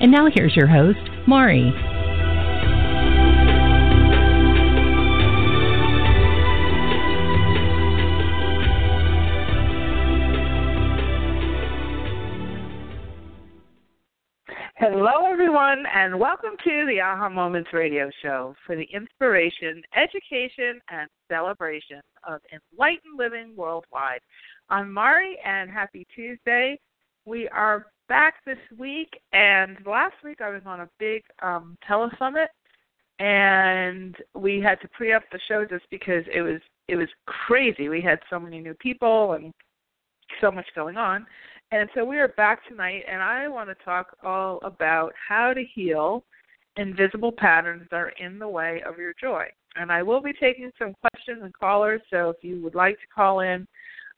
And now here's your host, Mari. Hello, everyone, and welcome to the Aha Moments radio show for the inspiration, education, and celebration of enlightened living worldwide. I'm Mari, and happy Tuesday. We are back this week, and last week I was on a big um, telesummit, and we had to pre-up the show just because it was it was crazy. We had so many new people and so much going on. And so we are back tonight, and I want to talk all about how to heal invisible patterns that are in the way of your joy. And I will be taking some questions and callers, so if you would like to call in,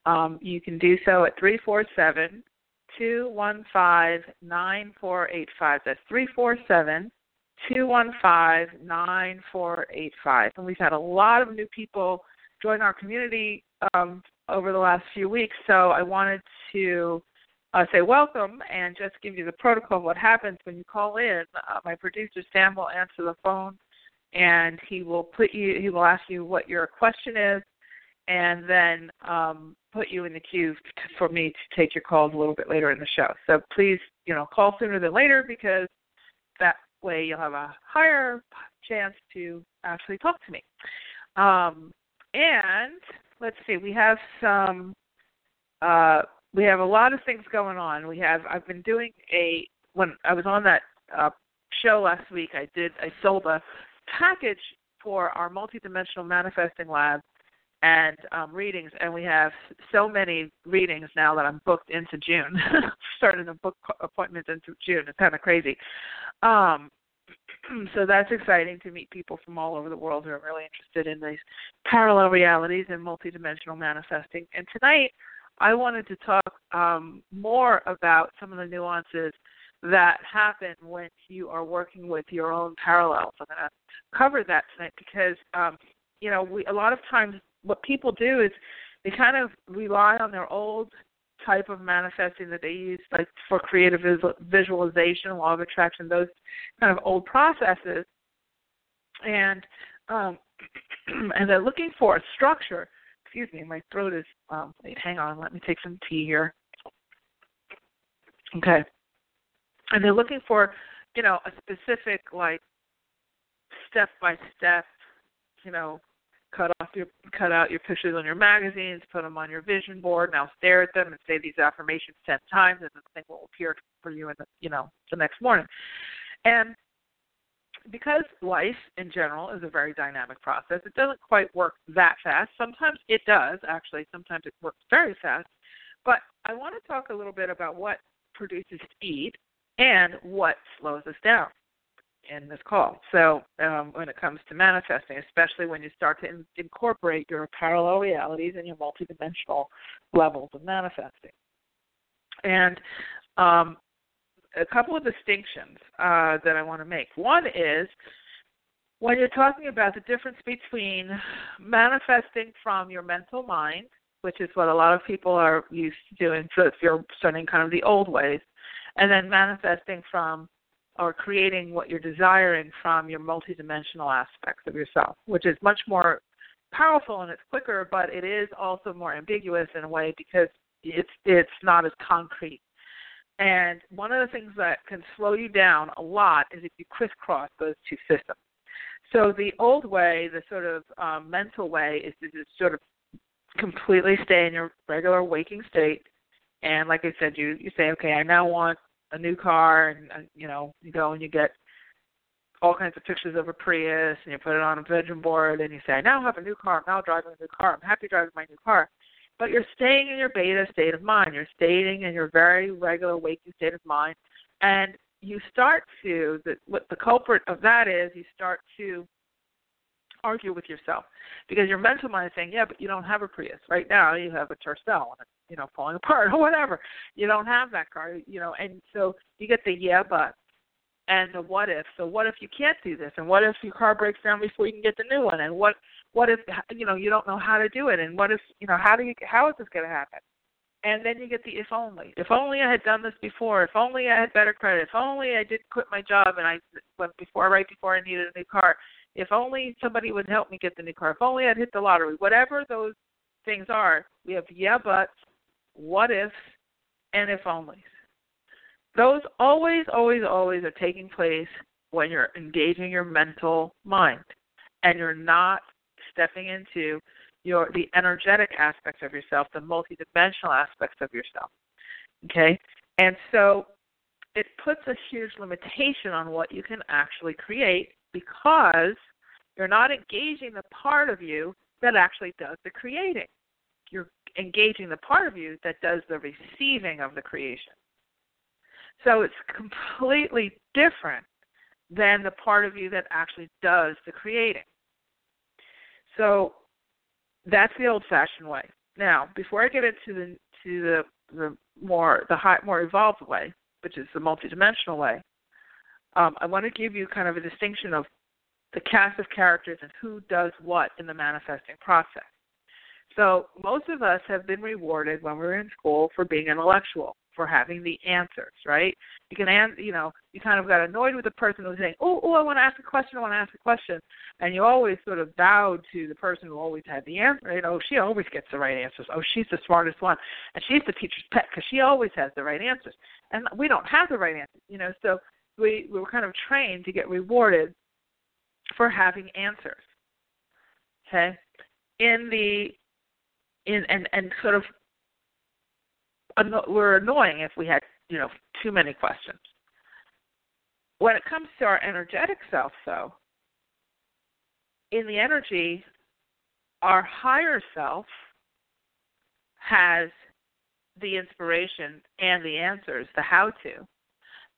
um, you can do so at 347 215 9485. That's 347 215 9485. And we've had a lot of new people join our community um, over the last few weeks, so I wanted to uh, say welcome and just give you the protocol of what happens when you call in. Uh, my producer Sam will answer the phone, and he will put you. He will ask you what your question is, and then um, put you in the queue for me to take your calls a little bit later in the show. So please, you know, call sooner than later because that way you'll have a higher chance to actually talk to me. Um, and let's see, we have some. Uh, we have a lot of things going on. We have I've been doing a when I was on that uh, show last week. I did I sold a package for our multidimensional manifesting lab and um, readings, and we have so many readings now that I'm booked into June. Starting to book appointments into June. It's kind of crazy. Um, so that's exciting to meet people from all over the world who are really interested in these parallel realities and multidimensional manifesting. And tonight I wanted to talk um, more about some of the nuances that happen when you are working with your own parallels. I'm going to cover that tonight because, um, you know, we, a lot of times what people do is they kind of rely on their old type of manifesting that they use, like for creative visualization, law of attraction, those kind of old processes, and um, and they're looking for a structure excuse me, my throat is um wait, hang on, let me take some tea here. Okay. And they're looking for, you know, a specific like step by step, you know, cut off your cut out your pictures on your magazines, put them on your vision board, now stare at them and say these affirmations ten times and the thing will appear for you in the you know, the next morning. And because life in general is a very dynamic process, it doesn't quite work that fast. Sometimes it does, actually. Sometimes it works very fast. But I want to talk a little bit about what produces speed and what slows us down in this call. So, um, when it comes to manifesting, especially when you start to in- incorporate your parallel realities and your multidimensional levels of manifesting. And um, a couple of distinctions uh, that I want to make. One is when you're talking about the difference between manifesting from your mental mind, which is what a lot of people are used to doing, so if you're studying kind of the old ways, and then manifesting from or creating what you're desiring from your multidimensional aspects of yourself, which is much more powerful and it's quicker, but it is also more ambiguous in a way because it's it's not as concrete and one of the things that can slow you down a lot is if you crisscross those two systems. So the old way, the sort of um, mental way, is to just sort of completely stay in your regular waking state. And like I said, you you say, okay, I now want a new car, and uh, you know, you go and you get all kinds of pictures of a Prius, and you put it on a vision board, and you say, I now have a new car. I'm now driving a new car. I'm happy driving my new car but you're staying in your beta state of mind. You're staying in your very regular waking state of mind. And you start to the what the culprit of that is you start to argue with yourself because your mental mind is saying, yeah, but you don't have a Prius right now. You have a Tercel, and it's you know falling apart or whatever. You don't have that car, you know, and so you get the yeah, but and the what if. So what if you can't do this? And what if your car breaks down before you can get the new one? And what what if you know you don't know how to do it? And what if you know how do you how is this going to happen? And then you get the if only. If only I had done this before. If only I had better credit. If only I didn't quit my job and I went before right before I needed a new car. If only somebody would help me get the new car. If only I'd hit the lottery. Whatever those things are, we have yeah buts, what ifs, and if onlys. Those always, always, always are taking place when you're engaging your mental mind and you're not stepping into your the energetic aspects of yourself, the multidimensional aspects of yourself. Okay? And so it puts a huge limitation on what you can actually create because you're not engaging the part of you that actually does the creating. You're engaging the part of you that does the receiving of the creation. So it's completely different than the part of you that actually does the creating. So that's the old-fashioned way. Now, before I get into the to the the more the high, more evolved way, which is the multidimensional way, um, I want to give you kind of a distinction of the cast of characters and who does what in the manifesting process. So most of us have been rewarded when we are in school for being intellectual for having the answers, right? You can, an- you know, you kind of got annoyed with the person who was saying, "Oh, oh, I want to ask a question. I want to ask a question," and you always sort of bowed to the person who always had the answer. You know, she always gets the right answers. Oh, she's the smartest one, and she's the teacher's pet because she always has the right answers. And we don't have the right answers, you know. So we we were kind of trained to get rewarded for having answers. Okay, in the in and and sort of were annoying if we had you know too many questions. When it comes to our energetic self, though, in the energy, our higher self has the inspiration and the answers, the how to.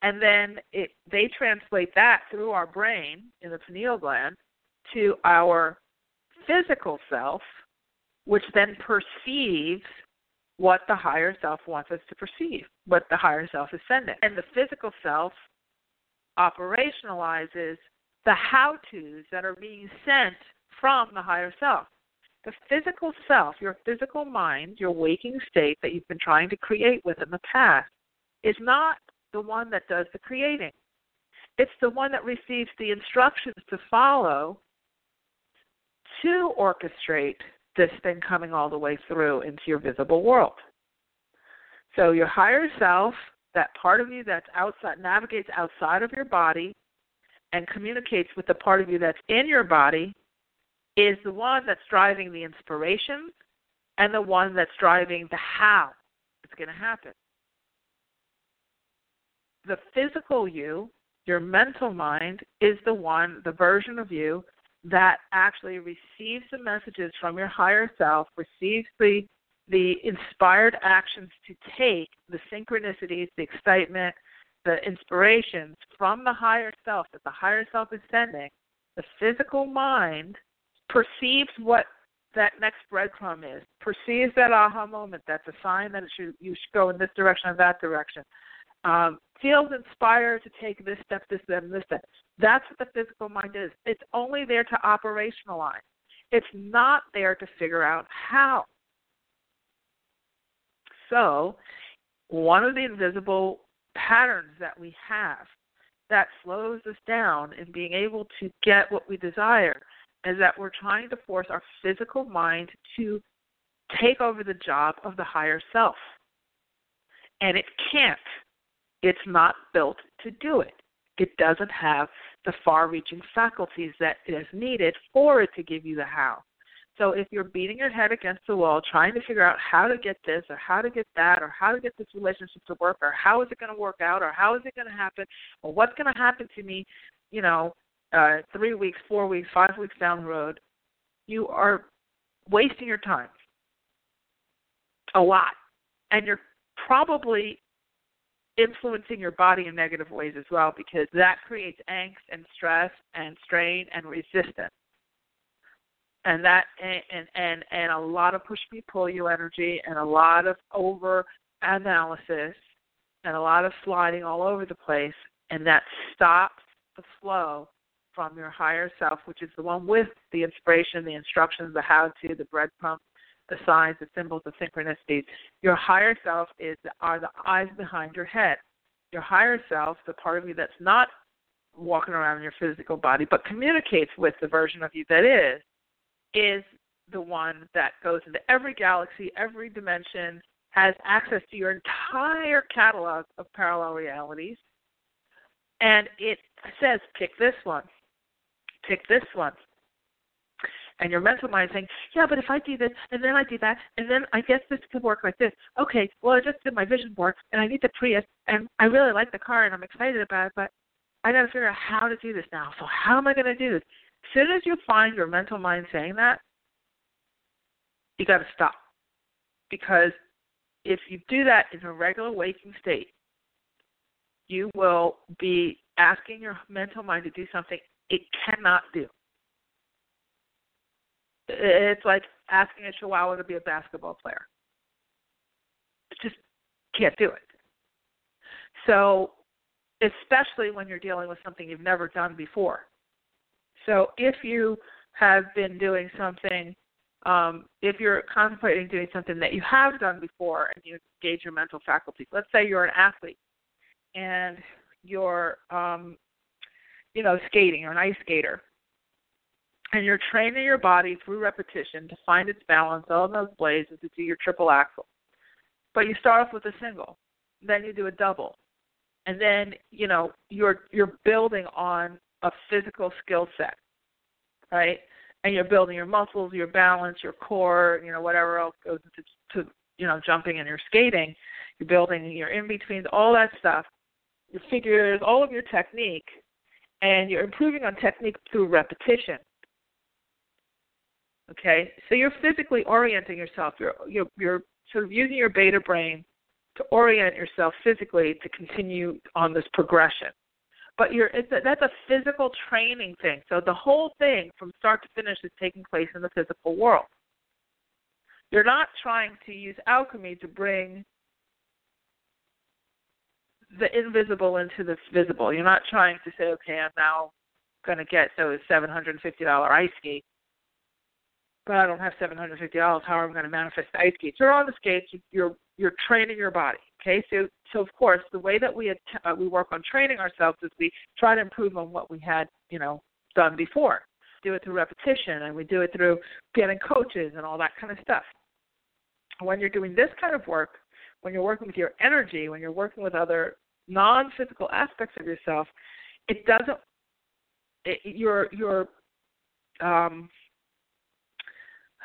And then it, they translate that through our brain in the pineal gland to our physical self, which then perceives what the higher self wants us to perceive, what the higher self is sending. And the physical self operationalizes the how to's that are being sent from the higher self. The physical self, your physical mind, your waking state that you've been trying to create with in the past, is not the one that does the creating. It's the one that receives the instructions to follow to orchestrate this thing coming all the way through into your visible world. So your higher self, that part of you that's outside navigates outside of your body and communicates with the part of you that's in your body is the one that's driving the inspiration and the one that's driving the how it's going to happen. The physical you, your mental mind, is the one, the version of you that actually receives the messages from your higher self, receives the the inspired actions to take, the synchronicities, the excitement, the inspirations from the higher self that the higher self is sending, the physical mind perceives what that next breadcrumb is, perceives that aha moment that's a sign that it should, you should go in this direction or that direction, um, feels inspired to take this step, this and this step. That's what the physical mind is. It's only there to operationalize. It's not there to figure out how. So, one of the invisible patterns that we have that slows us down in being able to get what we desire is that we're trying to force our physical mind to take over the job of the higher self. And it can't. It's not built to do it it doesn't have the far reaching faculties that is needed for it to give you the how. So if you're beating your head against the wall trying to figure out how to get this or how to get that or how to get this relationship to work or how is it going to work out or how is it going to happen or what's going to happen to me, you know, uh, three weeks, four weeks, five weeks down the road, you are wasting your time a lot. And you're probably influencing your body in negative ways as well because that creates angst and stress and strain and resistance. And that and and and a lot of push me pull you energy and a lot of over analysis and a lot of sliding all over the place. And that stops the flow from your higher self which is the one with the inspiration the instructions the how to the breadcrumbs the signs the symbols the synchronicities your higher self is are the eyes behind your head your higher self the part of you that's not walking around in your physical body but communicates with the version of you that is is the one that goes into every galaxy, every dimension, has access to your entire catalog of parallel realities. And it says, pick this one, pick this one. And your mental mind saying, yeah, but if I do this, and then I do that, and then I guess this could work like this. Okay, well, I just did my vision board, and I need the Prius, and I really like the car, and I'm excited about it, but I got to figure out how to do this now. So how am I going to do this? As soon as you find your mental mind saying that, you got to stop. Because if you do that in a regular waking state, you will be asking your mental mind to do something it cannot do. It's like asking a chihuahua to be a basketball player. Just can't do it. So, especially when you're dealing with something you've never done before. So if you have been doing something, um, if you're contemplating doing something that you have done before and you engage your mental faculties, let's say you're an athlete and you're, um, you know, skating or an ice skater, and you're training your body through repetition to find its balance on those blades and to do your triple axel. But you start off with a single, then you do a double, and then you know you're you're building on a physical skill set, right? And you're building your muscles, your balance, your core, you know, whatever else goes into to, you know jumping and your skating. You're building your in betweens, all that stuff, your figures, all of your technique, and you're improving on technique through repetition. Okay, so you're physically orienting yourself. You're you're, you're sort of using your beta brain to orient yourself physically to continue on this progression but you're it's a, that's a physical training thing. So the whole thing from start to finish is taking place in the physical world. You're not trying to use alchemy to bring the invisible into the visible. You're not trying to say, okay, I'm now going to get those $750 ice skates, but I don't have $750. How am I going to manifest the ice skates? You're on the skates. You're you're training your body. Okay, so so of course the way that we uh, we work on training ourselves is we try to improve on what we had you know done before. Do it through repetition, and we do it through getting coaches and all that kind of stuff. When you're doing this kind of work, when you're working with your energy, when you're working with other non-physical aspects of yourself, it doesn't. It, your your um,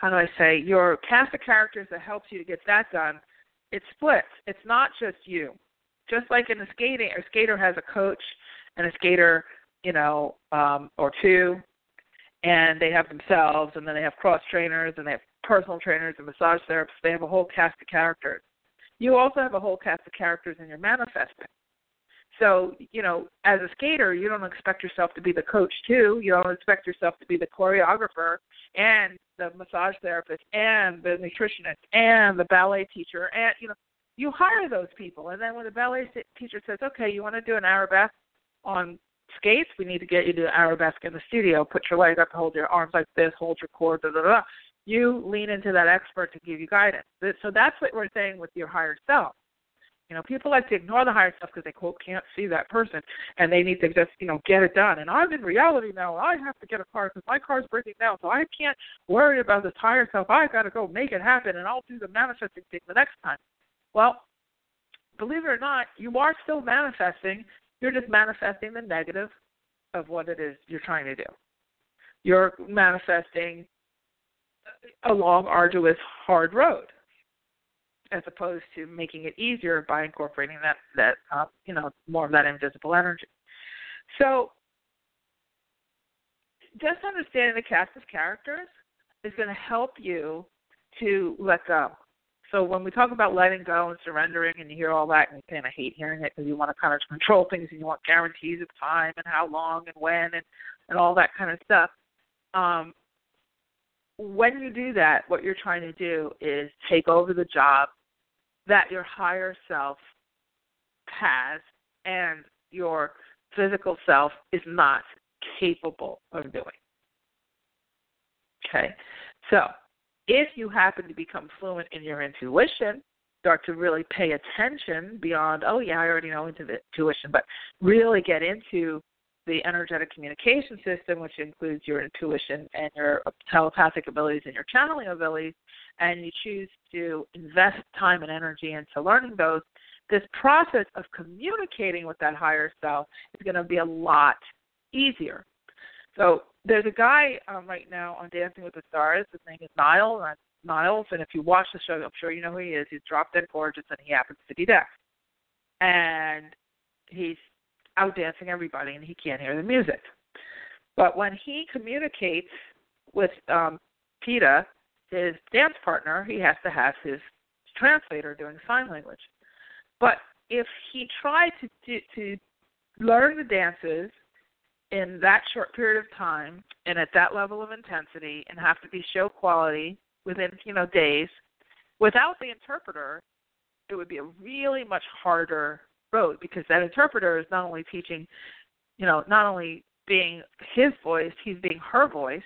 how do I say your cast of characters that helps you to get that done it splits. It's not just you. Just like in the skating, a skater has a coach and a skater, you know, um, or two, and they have themselves, and then they have cross trainers, and they have personal trainers and massage therapists. They have a whole cast of characters. You also have a whole cast of characters in your manifesting. So, you know, as a skater, you don't expect yourself to be the coach too. You don't expect yourself to be the choreographer and the massage therapist and the nutritionist and the ballet teacher and you know, you hire those people and then when the ballet teacher says, "Okay, you want to do an arabesque on skates? We need to get you to arabesque in the studio. Put your legs up, hold your arms like this, hold your core, da da da." You lean into that expert to give you guidance. So that's what we're saying with your higher self you know, people like to ignore the higher stuff because they quote can't see that person, and they need to just you know get it done. And I'm in reality now. I have to get a car because my car's breaking down, so I can't worry about this higher stuff. I got to go make it happen, and I'll do the manifesting thing the next time. Well, believe it or not, you are still manifesting. You're just manifesting the negative of what it is you're trying to do. You're manifesting a long, arduous, hard road as opposed to making it easier by incorporating that that uh, you know more of that invisible energy. So just understanding the cast of characters is going to help you to let go. So when we talk about letting go and surrendering, and you hear all that, and you kind of hate hearing it because you want to kind of control things and you want guarantees of time and how long and when and and all that kind of stuff. Um, when you do that, what you're trying to do is take over the job that your higher self has and your physical self is not capable of doing. Okay, so if you happen to become fluent in your intuition, start to really pay attention beyond, oh, yeah, I already know intuition, but really get into the energetic communication system, which includes your intuition and your telepathic abilities and your channeling abilities, and you choose to invest time and energy into learning those, this process of communicating with that higher self is going to be a lot easier. So there's a guy um, right now on Dancing with the Stars. His name is Nyle Niles, and if you watch the show, I'm sure you know who he is. He's drop dead gorgeous, and he happens to be deaf, and he's out dancing everybody, and he can't hear the music. But when he communicates with um, Peta, his dance partner, he has to have his translator doing sign language. But if he tried to to, to learn the dances in that short period of time and at that level of intensity and have to be show quality within you know days without the interpreter it would be a really much harder road because that interpreter is not only teaching you know not only being his voice he's being her voice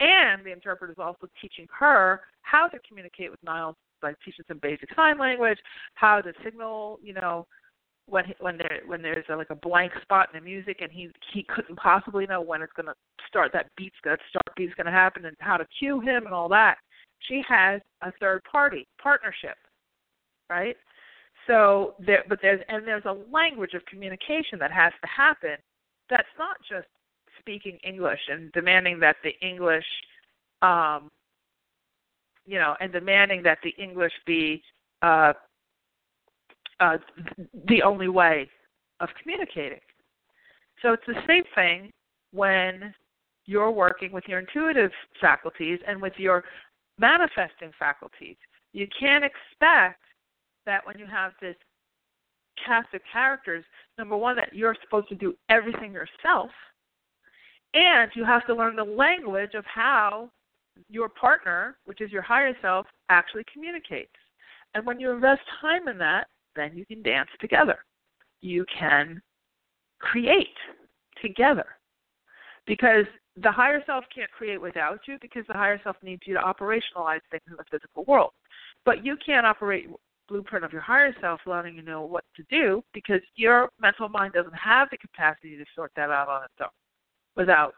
and the interpreter is also teaching her how to communicate with niles by teaching some basic sign language how to signal you know when when there when there's a, like a blank spot in the music and he he couldn't possibly know when it's going to start that beat's going to start beat's going to happen and how to cue him and all that. She has a third party partnership right so there but there's and there's a language of communication that has to happen that's not just speaking english and demanding that the english um you know and demanding that the english be uh uh, the only way of communicating. So it's the same thing when you're working with your intuitive faculties and with your manifesting faculties. You can't expect that when you have this cast of characters, number one, that you're supposed to do everything yourself, and you have to learn the language of how your partner, which is your higher self, actually communicates. And when you invest time in that, then you can dance together. You can create together. Because the higher self can't create without you because the higher self needs you to operationalize things in the physical world. But you can't operate blueprint of your higher self letting you know what to do because your mental mind doesn't have the capacity to sort that out on its own without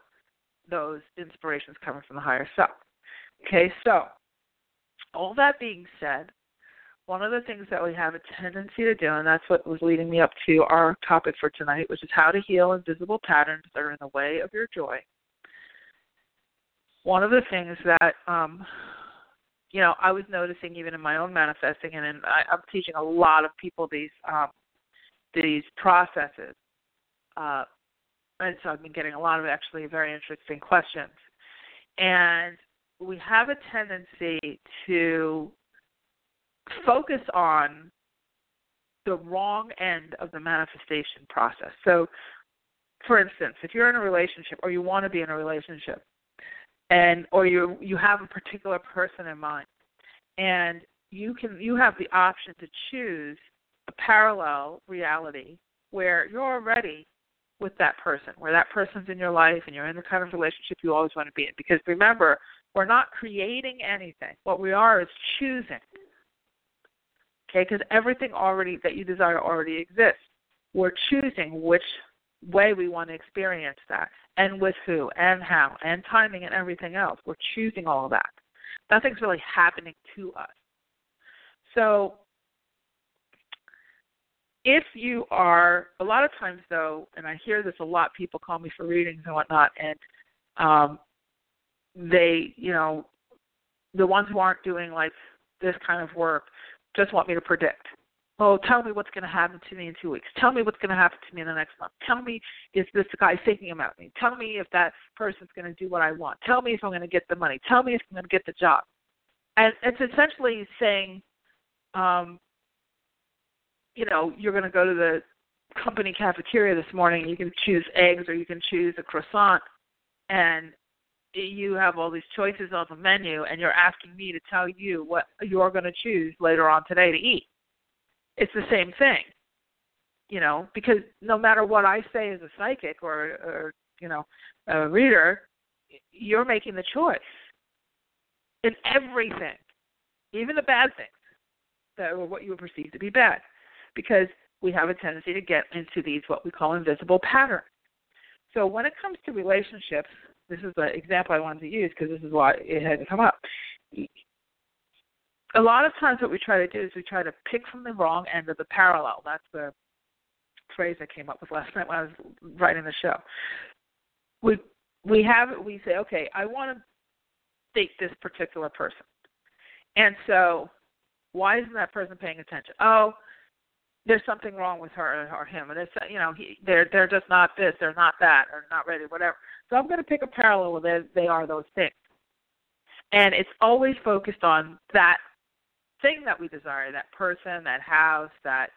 those inspirations coming from the higher self. Okay, so all that being said, one of the things that we have a tendency to do, and that's what was leading me up to our topic for tonight, which is how to heal invisible patterns that are in the way of your joy. One of the things that, um, you know, I was noticing even in my own manifesting, and in, I, I'm teaching a lot of people these um, these processes, uh, and so I've been getting a lot of actually very interesting questions, and we have a tendency to focus on the wrong end of the manifestation process. So, for instance, if you're in a relationship or you want to be in a relationship, and or you you have a particular person in mind, and you can you have the option to choose a parallel reality where you're already with that person, where that person's in your life and you're in the kind of relationship you always want to be in. Because remember, we're not creating anything. What we are is choosing okay? Because everything already that you desire already exists. We're choosing which way we want to experience that, and with who, and how, and timing, and everything else. We're choosing all of that. Nothing's really happening to us. So, if you are, a lot of times though, and I hear this a lot, people call me for readings and whatnot, and um, they, you know, the ones who aren't doing like this kind of work, just want me to predict. Oh, tell me what's going to happen to me in two weeks. Tell me what's going to happen to me in the next month. Tell me if this guy thinking about me. Tell me if that person's going to do what I want. Tell me if I'm going to get the money. Tell me if I'm going to get the job. And it's essentially saying, um, you know, you're going to go to the company cafeteria this morning. You can choose eggs or you can choose a croissant, and you have all these choices on the menu, and you're asking me to tell you what you're going to choose later on today to eat. It's the same thing, you know, because no matter what I say as a psychic or, or you know, a reader, you're making the choice in everything, even the bad things that or what you would perceive to be bad, because we have a tendency to get into these what we call invisible patterns. So when it comes to relationships, this is the example I wanted to use because this is why it had come up. A lot of times, what we try to do is we try to pick from the wrong end of the parallel. That's the phrase I came up with last night when I was writing the show. We we have we say, okay, I want to date this particular person, and so why isn't that person paying attention? Oh, there's something wrong with her or him, and it's you know he, they're they're just not this, they're not that, or not ready, whatever. So I'm going to pick a parallel where they are those things, and it's always focused on that thing that we desire, that person, that house, that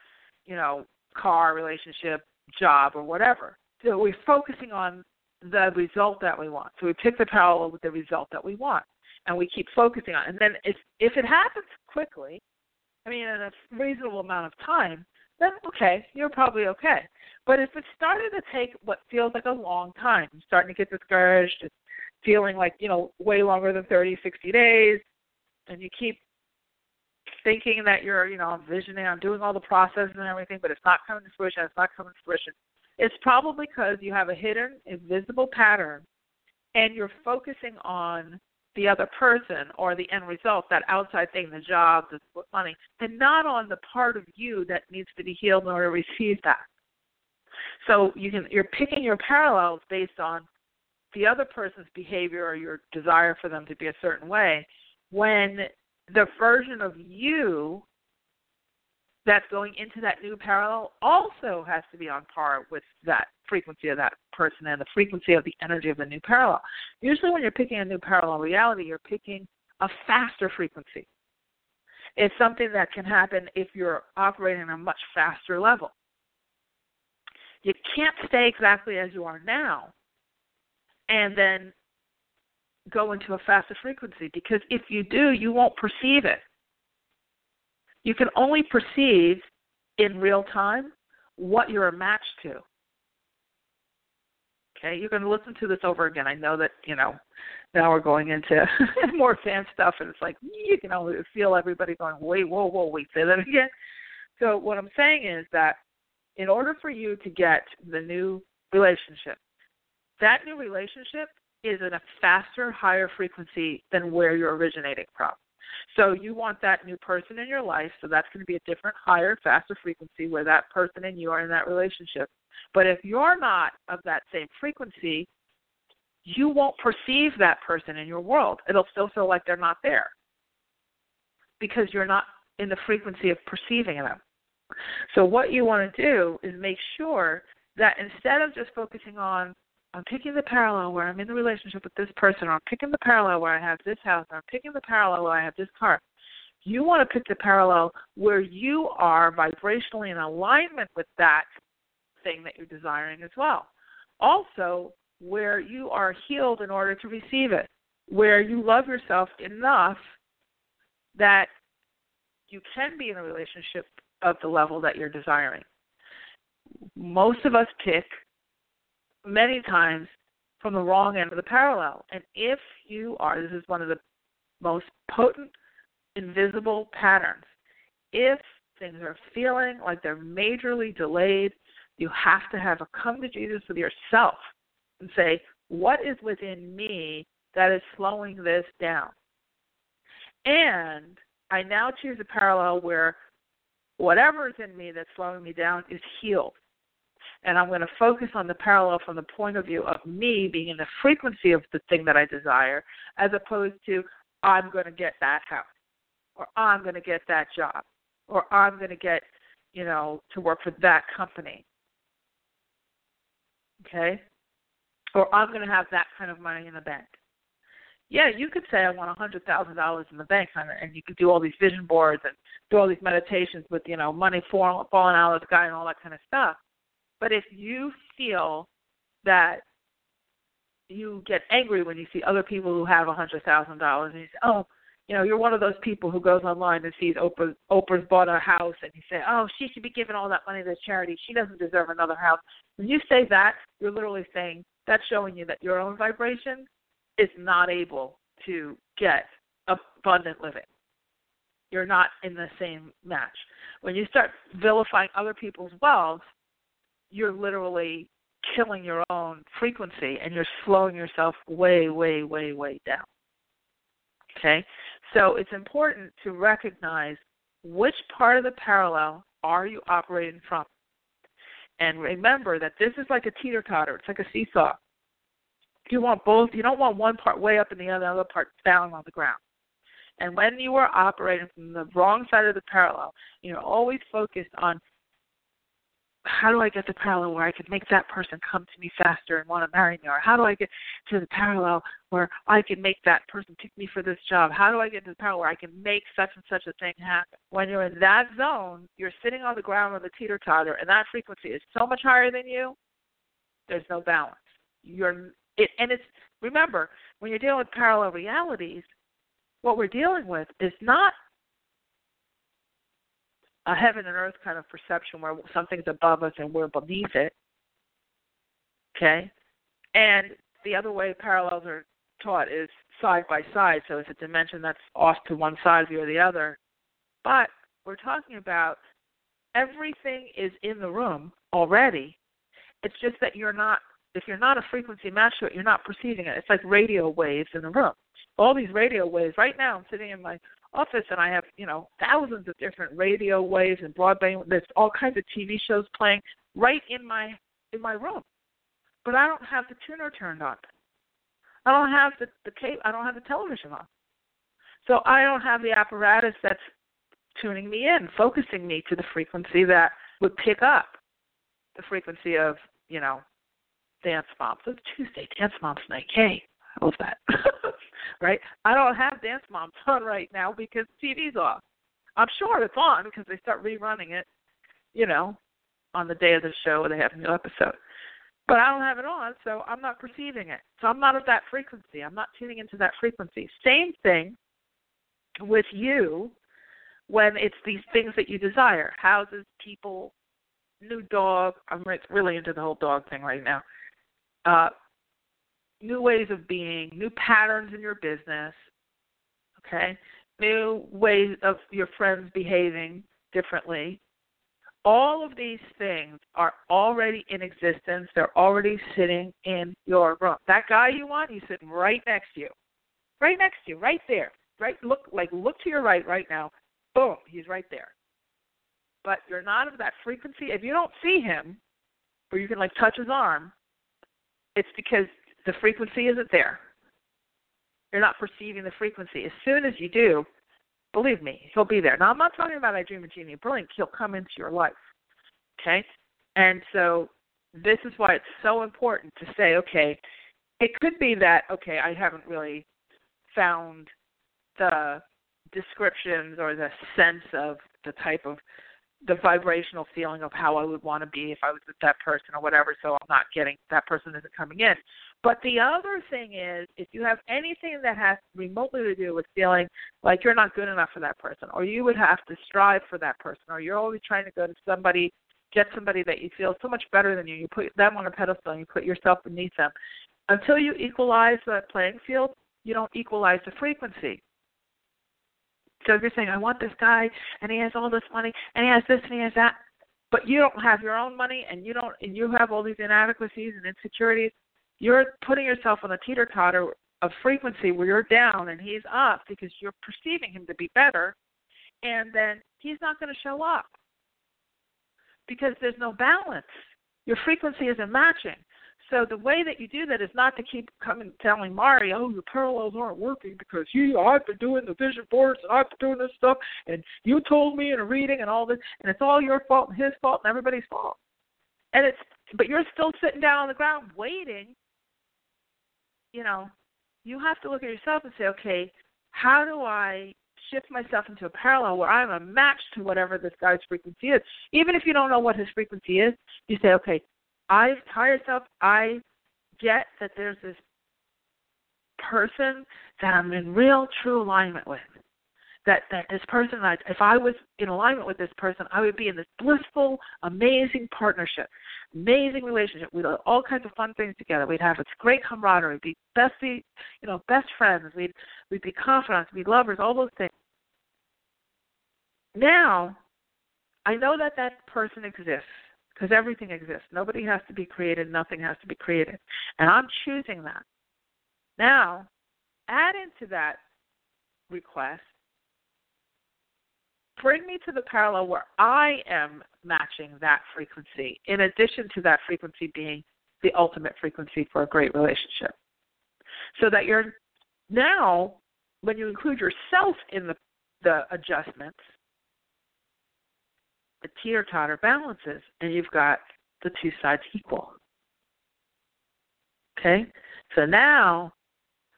you know car, relationship, job, or whatever. So we're focusing on the result that we want. So we pick the parallel with the result that we want, and we keep focusing on. It. And then if if it happens quickly, I mean, in a reasonable amount of time, then okay, you're probably okay. But if it's starting to take what feels like a long time, you're starting to get discouraged, it's feeling like, you know, way longer than 30, 60 days, and you keep thinking that you're, you know, envisioning, I'm doing all the processes and everything, but it's not coming to fruition, it's not coming to fruition. It's probably because you have a hidden, invisible pattern and you're focusing on the other person or the end result, that outside thing, the job, the money, and not on the part of you that needs to be healed in order to receive that. So you can you're picking your parallels based on the other person's behavior or your desire for them to be a certain way when the version of you that's going into that new parallel also has to be on par with that frequency of that person and the frequency of the energy of the new parallel. Usually, when you're picking a new parallel reality, you're picking a faster frequency. It's something that can happen if you're operating on a much faster level. You can't stay exactly as you are now and then go into a faster frequency because if you do, you won't perceive it. You can only perceive in real time what you're a match to. Okay, you're going to listen to this over again. I know that you know now we're going into more advanced stuff, and it's like you can only feel everybody going, "Wait, whoa, whoa, wait, say that again." So what I'm saying is that in order for you to get the new relationship, that new relationship is in a faster, higher frequency than where you're originating from. So you want that new person in your life, so that's going to be a different, higher, faster frequency where that person and you are in that relationship. But if you're not of that same frequency, you won't perceive that person in your world. It'll still feel like they're not there because you're not in the frequency of perceiving them. So what you want to do is make sure that instead of just focusing on I'm picking the parallel where I'm in the relationship with this person, or I'm picking the parallel where I have this house, or I'm picking the parallel where I have this car. You want to pick the parallel where you are vibrationally in alignment with that thing that you're desiring as well. Also, where you are healed in order to receive it, where you love yourself enough that you can be in a relationship of the level that you're desiring. Most of us pick many times from the wrong end of the parallel. And if you are, this is one of the most potent invisible patterns. If things are feeling like they're majorly delayed, you have to have a come to Jesus with yourself and say, What is within me that is slowing this down? And I now choose a parallel where whatever is in me that's slowing me down is healed and I'm going to focus on the parallel from the point of view of me being in the frequency of the thing that I desire, as opposed to I'm going to get that house, or I'm going to get that job, or I'm going to get, you know, to work for that company. Okay? Or I'm going to have that kind of money in the bank. yeah, you could say I want a hundred thousand dollars in the bank, and you could do all these vision boards and do all these meditations with you know money falling falling out of the sky and all that kind of stuff. But if you feel that you get angry when you see other people who have a hundred thousand dollars, and you say, oh, you know, you're one of those people who goes online and sees Oprah Oprah's bought a house, and you say, oh, she should be giving all that money to charity. She doesn't deserve another house. When you say that, you're literally saying that's showing you that your own vibration is not able to get abundant living. You're not in the same match. When you start vilifying other people's wealth, you're literally killing your own frequency and you're slowing yourself way, way, way, way down. Okay? So it's important to recognize which part of the parallel are you operating from. And remember that this is like a teeter totter, it's like a seesaw you want both. You don't want one part way up and the other, other part down on the ground. And when you are operating from the wrong side of the parallel, you're always focused on how do I get the parallel where I can make that person come to me faster and want to marry me? Or how do I get to the parallel where I can make that person pick me for this job? How do I get to the parallel where I can make such and such a thing happen? When you're in that zone, you're sitting on the ground with a teeter totter, and that frequency is so much higher than you, there's no balance. You're it, and it's remember when you're dealing with parallel realities, what we're dealing with is not a heaven and earth kind of perception where something's above us and we're beneath it. Okay? And the other way parallels are taught is side by side, so it's a dimension that's off to one side or the other. But we're talking about everything is in the room already. It's just that you're not if you're not a frequency match to it, you're not perceiving it. It's like radio waves in the room. All these radio waves. Right now, I'm sitting in my office and I have, you know, thousands of different radio waves and broadband. There's all kinds of TV shows playing right in my in my room, but I don't have the tuner turned on. I don't have the the tape. I don't have the television on. So I don't have the apparatus that's tuning me in, focusing me to the frequency that would pick up the frequency of, you know, Dance Moms. It's Tuesday, Dance Moms Night. Hey, how was that? right? I don't have Dance Moms on right now because TV's off. I'm sure it's on because they start rerunning it, you know, on the day of the show where they have a new episode. But I don't have it on, so I'm not perceiving it. So I'm not at that frequency. I'm not tuning into that frequency. Same thing with you when it's these things that you desire houses, people, new dog. I'm really into the whole dog thing right now uh, new ways of being, new patterns in your business, okay, new ways of your friends behaving differently. All of these things are already in existence. They're already sitting in your room. That guy you want, he's sitting right next to you, right next to you, right there. Right, look like look to your right right now. Boom, he's right there. But you're not of that frequency. If you don't see him, or you can like touch his arm, it's because the frequency isn't there. You're not perceiving the frequency. As soon as you do, believe me, he'll be there. Now, I'm not talking about I Dream a Jeannie Brilliant. He'll come into your life. Okay? And so this is why it's so important to say, okay, it could be that, okay, I haven't really found the descriptions or the sense of the type of the vibrational feeling of how I would want to be if I was with that person or whatever, so I'm not getting that person isn't coming in. But the other thing is if you have anything that has remotely to do with feeling like you're not good enough for that person, or you would have to strive for that person, or you're always trying to go to somebody get somebody that you feel so much better than you, you put them on a pedestal and you put yourself beneath them. Until you equalize that playing field, you don't equalize the frequency. So if you're saying, I want this guy and he has all this money and he has this and he has that, but you don't have your own money and you don't and you have all these inadequacies and insecurities, you're putting yourself on a teeter totter of frequency where you're down and he's up because you're perceiving him to be better and then he's not going to show up because there's no balance. Your frequency isn't matching. So the way that you do that is not to keep coming telling Mari, oh, your parallels aren't working because you, I've been doing the vision boards and I've been doing this stuff, and you told me in a reading and all this, and it's all your fault and his fault and everybody's fault. And it's, but you're still sitting down on the ground waiting, you know, you have to look at yourself and say, okay, how do I shift myself into a parallel where I'm a match to whatever this guy's frequency is? Even if you don't know what his frequency is, you say, okay, I tell yourself, I get that there's this person that I'm in real true alignment with. That that this person, I, if I was in alignment with this person, I would be in this blissful, amazing partnership, amazing relationship. We'd have all kinds of fun things together. We'd have a great camaraderie. We'd be bestie, you know, best friends. We'd we'd be confidants. We'd be lovers. All those things. Now, I know that that person exists because everything exists. Nobody has to be created. Nothing has to be created, and I'm choosing that. Now, add into that request, bring me to the parallel where I am matching that frequency, in addition to that frequency being the ultimate frequency for a great relationship. So that you're now, when you include yourself in the, the adjustments, the teeter totter balances, and you've got the two sides equal. Okay? So now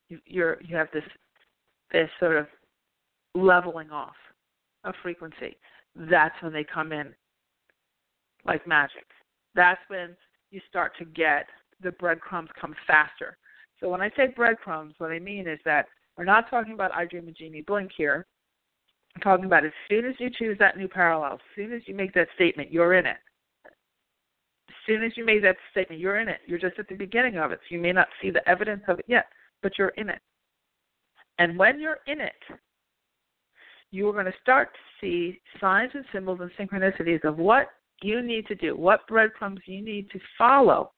you, you're you have this this sort of leveling off of frequency. That's when they come in like magic. That's when you start to get the breadcrumbs come faster. So when I say breadcrumbs, what I mean is that we're not talking about I Dream of Jeannie blink here. I'm talking about as soon as you choose that new parallel, as soon as you make that statement, you're in it. As soon as you make that statement, you're in it. You're just at the beginning of it. So you may not see the evidence of it yet but you're in it. And when you're in it, you are going to start to see signs and symbols and synchronicities of what you need to do, what breadcrumbs you need to follow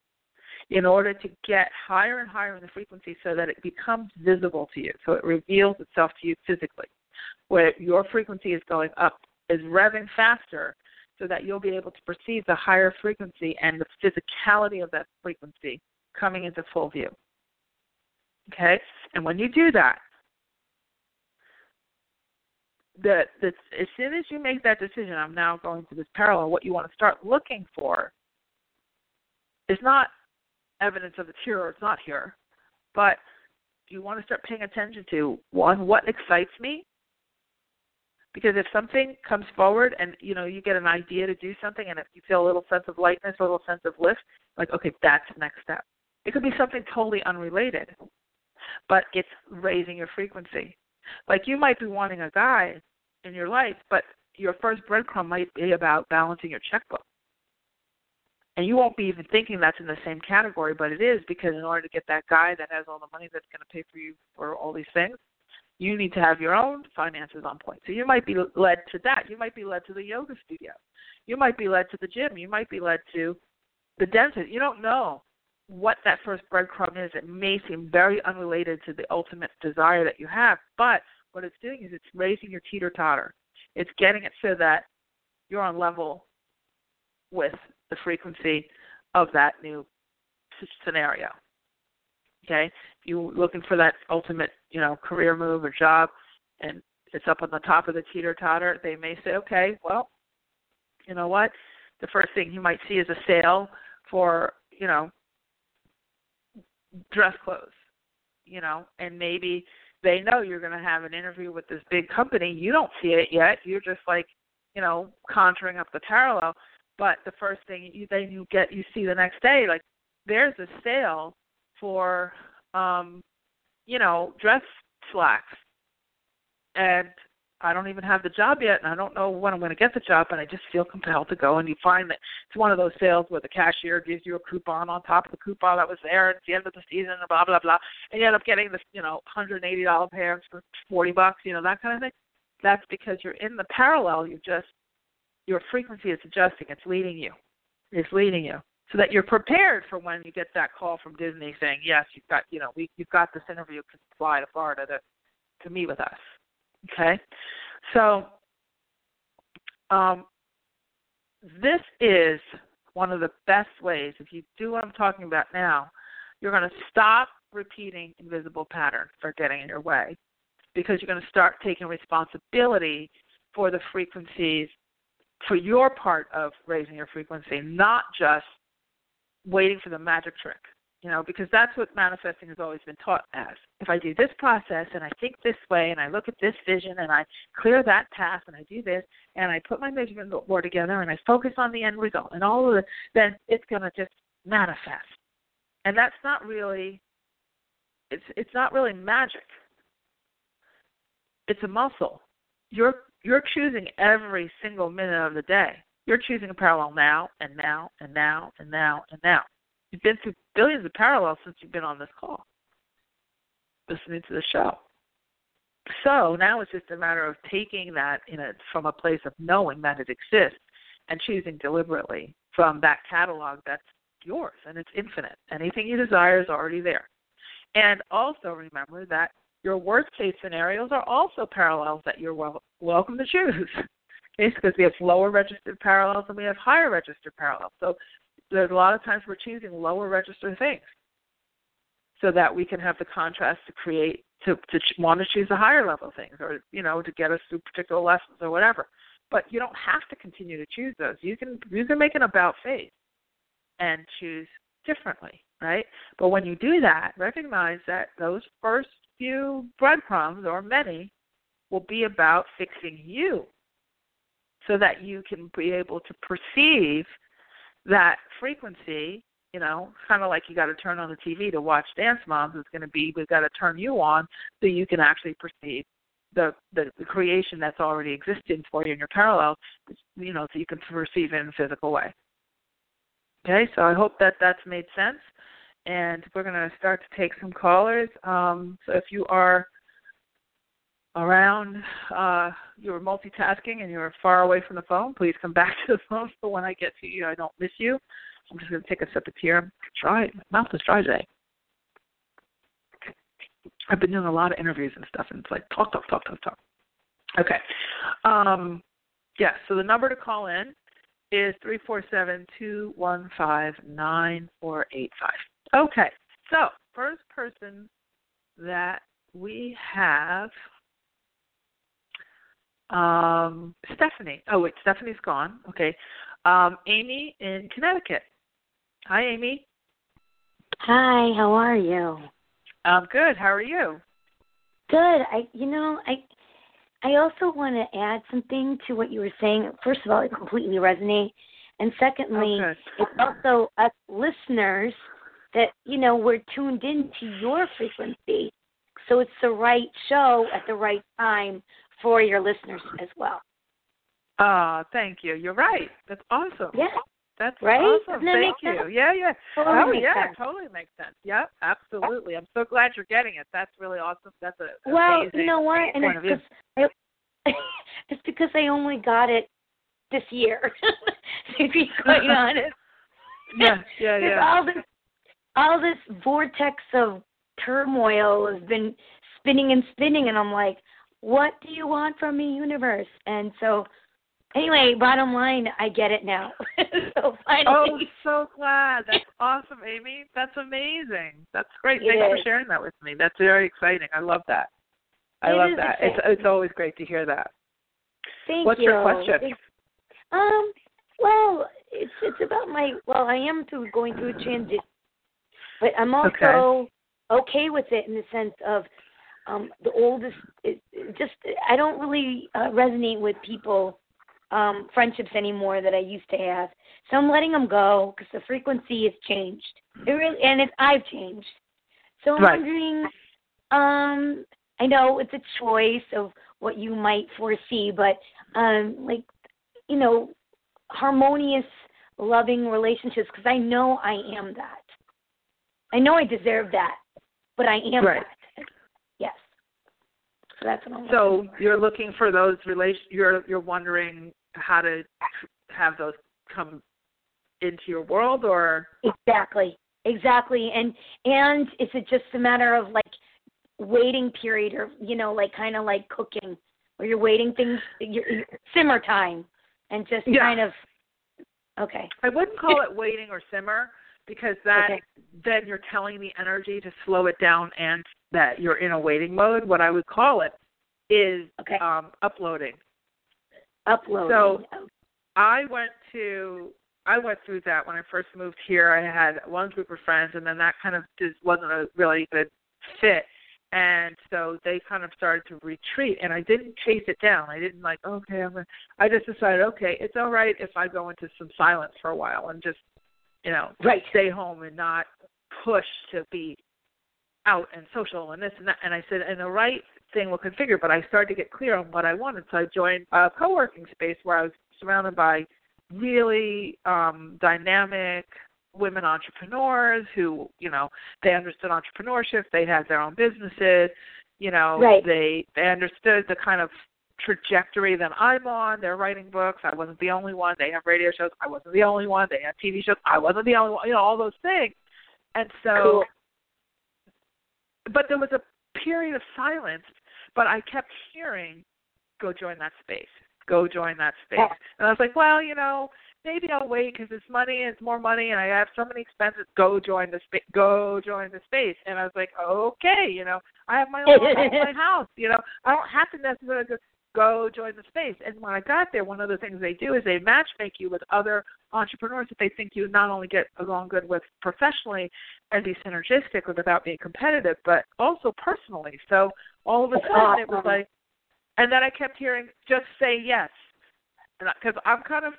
in order to get higher and higher in the frequency so that it becomes visible to you, so it reveals itself to you physically. Where your frequency is going up, is revving faster so that you'll be able to perceive the higher frequency and the physicality of that frequency coming into full view. Okay? And when you do that, the, as soon as you make that decision, I'm now going to this parallel, what you want to start looking for is not evidence of it's here or it's not here, but you want to start paying attention to one, what excites me? Because if something comes forward and you know you get an idea to do something, and if you feel a little sense of lightness, a little sense of lift, like okay, that's the next step. It could be something totally unrelated, but it's raising your frequency. Like you might be wanting a guy in your life, but your first breadcrumb might be about balancing your checkbook. And you won't be even thinking that's in the same category, but it is because in order to get that guy that has all the money that's going to pay for you for all these things, you need to have your own finances on point. So you might be led to that. You might be led to the yoga studio. You might be led to the gym. You might be led to the dentist. You don't know what that first breadcrumb is. It may seem very unrelated to the ultimate desire that you have, but what it's doing is it's raising your teeter totter. It's getting it so that you're on level with the frequency of that new scenario. Okay, if you're looking for that ultimate, you know, career move or job, and it's up on the top of the teeter totter, they may say, okay, well, you know what? The first thing you might see is a sale for, you know, dress clothes, you know, and maybe they know you're going to have an interview with this big company. You don't see it yet. You're just like, you know, conjuring up the parallel. But the first thing you then you get you see the next day, like there's a sale for, um, you know, dress slacks, and I don't even have the job yet, and I don't know when I'm going to get the job, but I just feel compelled to go. And you find that it's one of those sales where the cashier gives you a coupon on top of the coupon that was there at the end of the season, and blah blah blah, and you end up getting this, you know, hundred and eighty dollar pants for forty bucks, you know, that kind of thing. That's because you're in the parallel. You just your frequency is adjusting. It's leading you. It's leading you so that you're prepared for when you get that call from Disney saying, "Yes, you've got, you know, we you've got this interview. to fly to Florida to to meet with us." Okay? So, um, this is one of the best ways. If you do what I'm talking about now, you're going to stop repeating invisible patterns that are getting in your way because you're going to start taking responsibility for the frequencies, for your part of raising your frequency, not just waiting for the magic trick. You know, because that's what manifesting has always been taught as. If I do this process and I think this way and I look at this vision and I clear that path and I do this and I put my vision board together and I focus on the end result and all of it, then it's going to just manifest. And that's not really it's it's not really magic. It's a muscle. You're you're choosing every single minute of the day. You're choosing a parallel now and now and now and now and now. You've been through billions of parallels since you've been on this call, listening to the show. So now it's just a matter of taking that in a, from a place of knowing that it exists and choosing deliberately from that catalog that's yours and it's infinite. Anything you desire is already there. And also remember that your worst case scenarios are also parallels that you're wel- welcome to choose. okay, because we have lower registered parallels and we have higher registered parallels. So there's a lot of times we're choosing lower register things so that we can have the contrast to create to to want to choose the higher level things or you know to get us through particular lessons or whatever. But you don't have to continue to choose those. You can you can make an about face and choose differently right? But when you do that recognize that those first few breadcrumbs or many will be about fixing you so that you can be able to perceive that frequency, you know, kind of like you got to turn on the TV to watch Dance Moms. It's going to be we've got to turn you on so you can actually perceive the, the the creation that's already existing for you in your parallel, you know, so you can perceive it in a physical way. Okay, so I hope that that's made sense, and we're going to start to take some callers. Um, so if you are around uh, you're multitasking and you're far away from the phone, please come back to the phone so when I get to you, I don't miss you. I'm just going to take a sip of tea. I'm dry. My mouth is dry today. I've been doing a lot of interviews and stuff, and it's like talk, talk, talk, talk, talk. Okay. Um, yeah, so the number to call in is three four seven two one five nine four eight five. Okay, so first person that we have um, Stephanie. Oh wait, Stephanie's gone. Okay. Um, Amy in Connecticut. Hi, Amy. Hi. How are you? I'm good. How are you? Good. I, you know, I, I also want to add something to what you were saying. First of all, it completely resonates, and secondly, it's also us listeners that you know we're tuned into your frequency, so it's the right show at the right time for your listeners as well. Ah, uh, thank you. You're right. That's awesome. Yeah. That's right. awesome. That thank you. Sense? Yeah, yeah. Totally oh, yeah, sense. totally makes sense. Yep, absolutely. I'm so glad you're getting it. That's really awesome. That's a well, you know what? And it's because I, it's because I only got it this year. to be quite honest. Yeah, yeah, yeah. all this, all this vortex of turmoil has been spinning and spinning, and I'm like, what do you want from me, universe? And so, anyway, bottom line, I get it now. so finally. Oh, so glad. That's awesome, Amy. That's amazing. That's great. It Thanks is. for sharing that with me. That's very exciting. I love that. I It love that. It's exciting. it's always great to hear that. Thank What's you. What's your question? Um, well, it's it's about my well, I am through going through a transition, but I'm also okay, with it in the sense of um the oldest. It, it just I don't really uh, resonate with people um friendships anymore that I used to have, so I'm letting them go because the frequency has changed. It really and it's I've changed. So I'm Right. wondering. Um, I know it's a choice of what you might foresee, but um, like you know, harmonious, loving relationships because I know I am that. I know I deserve that, but I am Right. that. So that's what I'm. So looking you're looking for those relation. You're you're wondering how to have those come into your world, or exactly, exactly, and and is it just a matter of like waiting period, or you know, like kind of like cooking, where you're waiting things, your simmer time, and just Yeah. kind of. Okay. I wouldn't call it waiting or simmer because that Okay. then you're telling the energy to slow it down and that you're in a waiting mode. What I would call it is Okay. um, uploading. Uploading. So- I went to I went through that when I first moved here. I had one group of friends, and then that kind of just wasn't a really good fit. And so they kind of started to retreat, and I didn't chase it down. I didn't like, okay, I'm. Gonna, I just decided, okay, it's all right if I go into some silence for a while and just, you know, right. stay home and not push to be out and social and this and that. And I said, and the right thing will configure, but I started to get clear on what I wanted. So I joined a co-working space where I was surrounded by really um, dynamic women entrepreneurs who, you know, they understood entrepreneurship, they had their own businesses, you know, right. they they understood the kind of trajectory that I'm on. They're writing books. I wasn't the only one. They have radio shows. I wasn't the only one. They have TV shows. I wasn't the only one. You know, all those things. And so, cool. But there was a period of silence. But I kept hearing, "Go join that space go join that space. Yeah. And I was like, well, you know, maybe I'll wait because it's money, it's more money, and I have so many expenses. Go join the space. Go join the space. And I was like, okay, you know, I have my own my house. You know, I don't have to necessarily go, go join the space. And when I got there, one of the things they do is they match make you with other entrepreneurs that they think you not only get along good with professionally and be synergistic without being competitive, but also personally. So all of a sudden, it was like and then I kept hearing, just say yes. Because I'm kind of,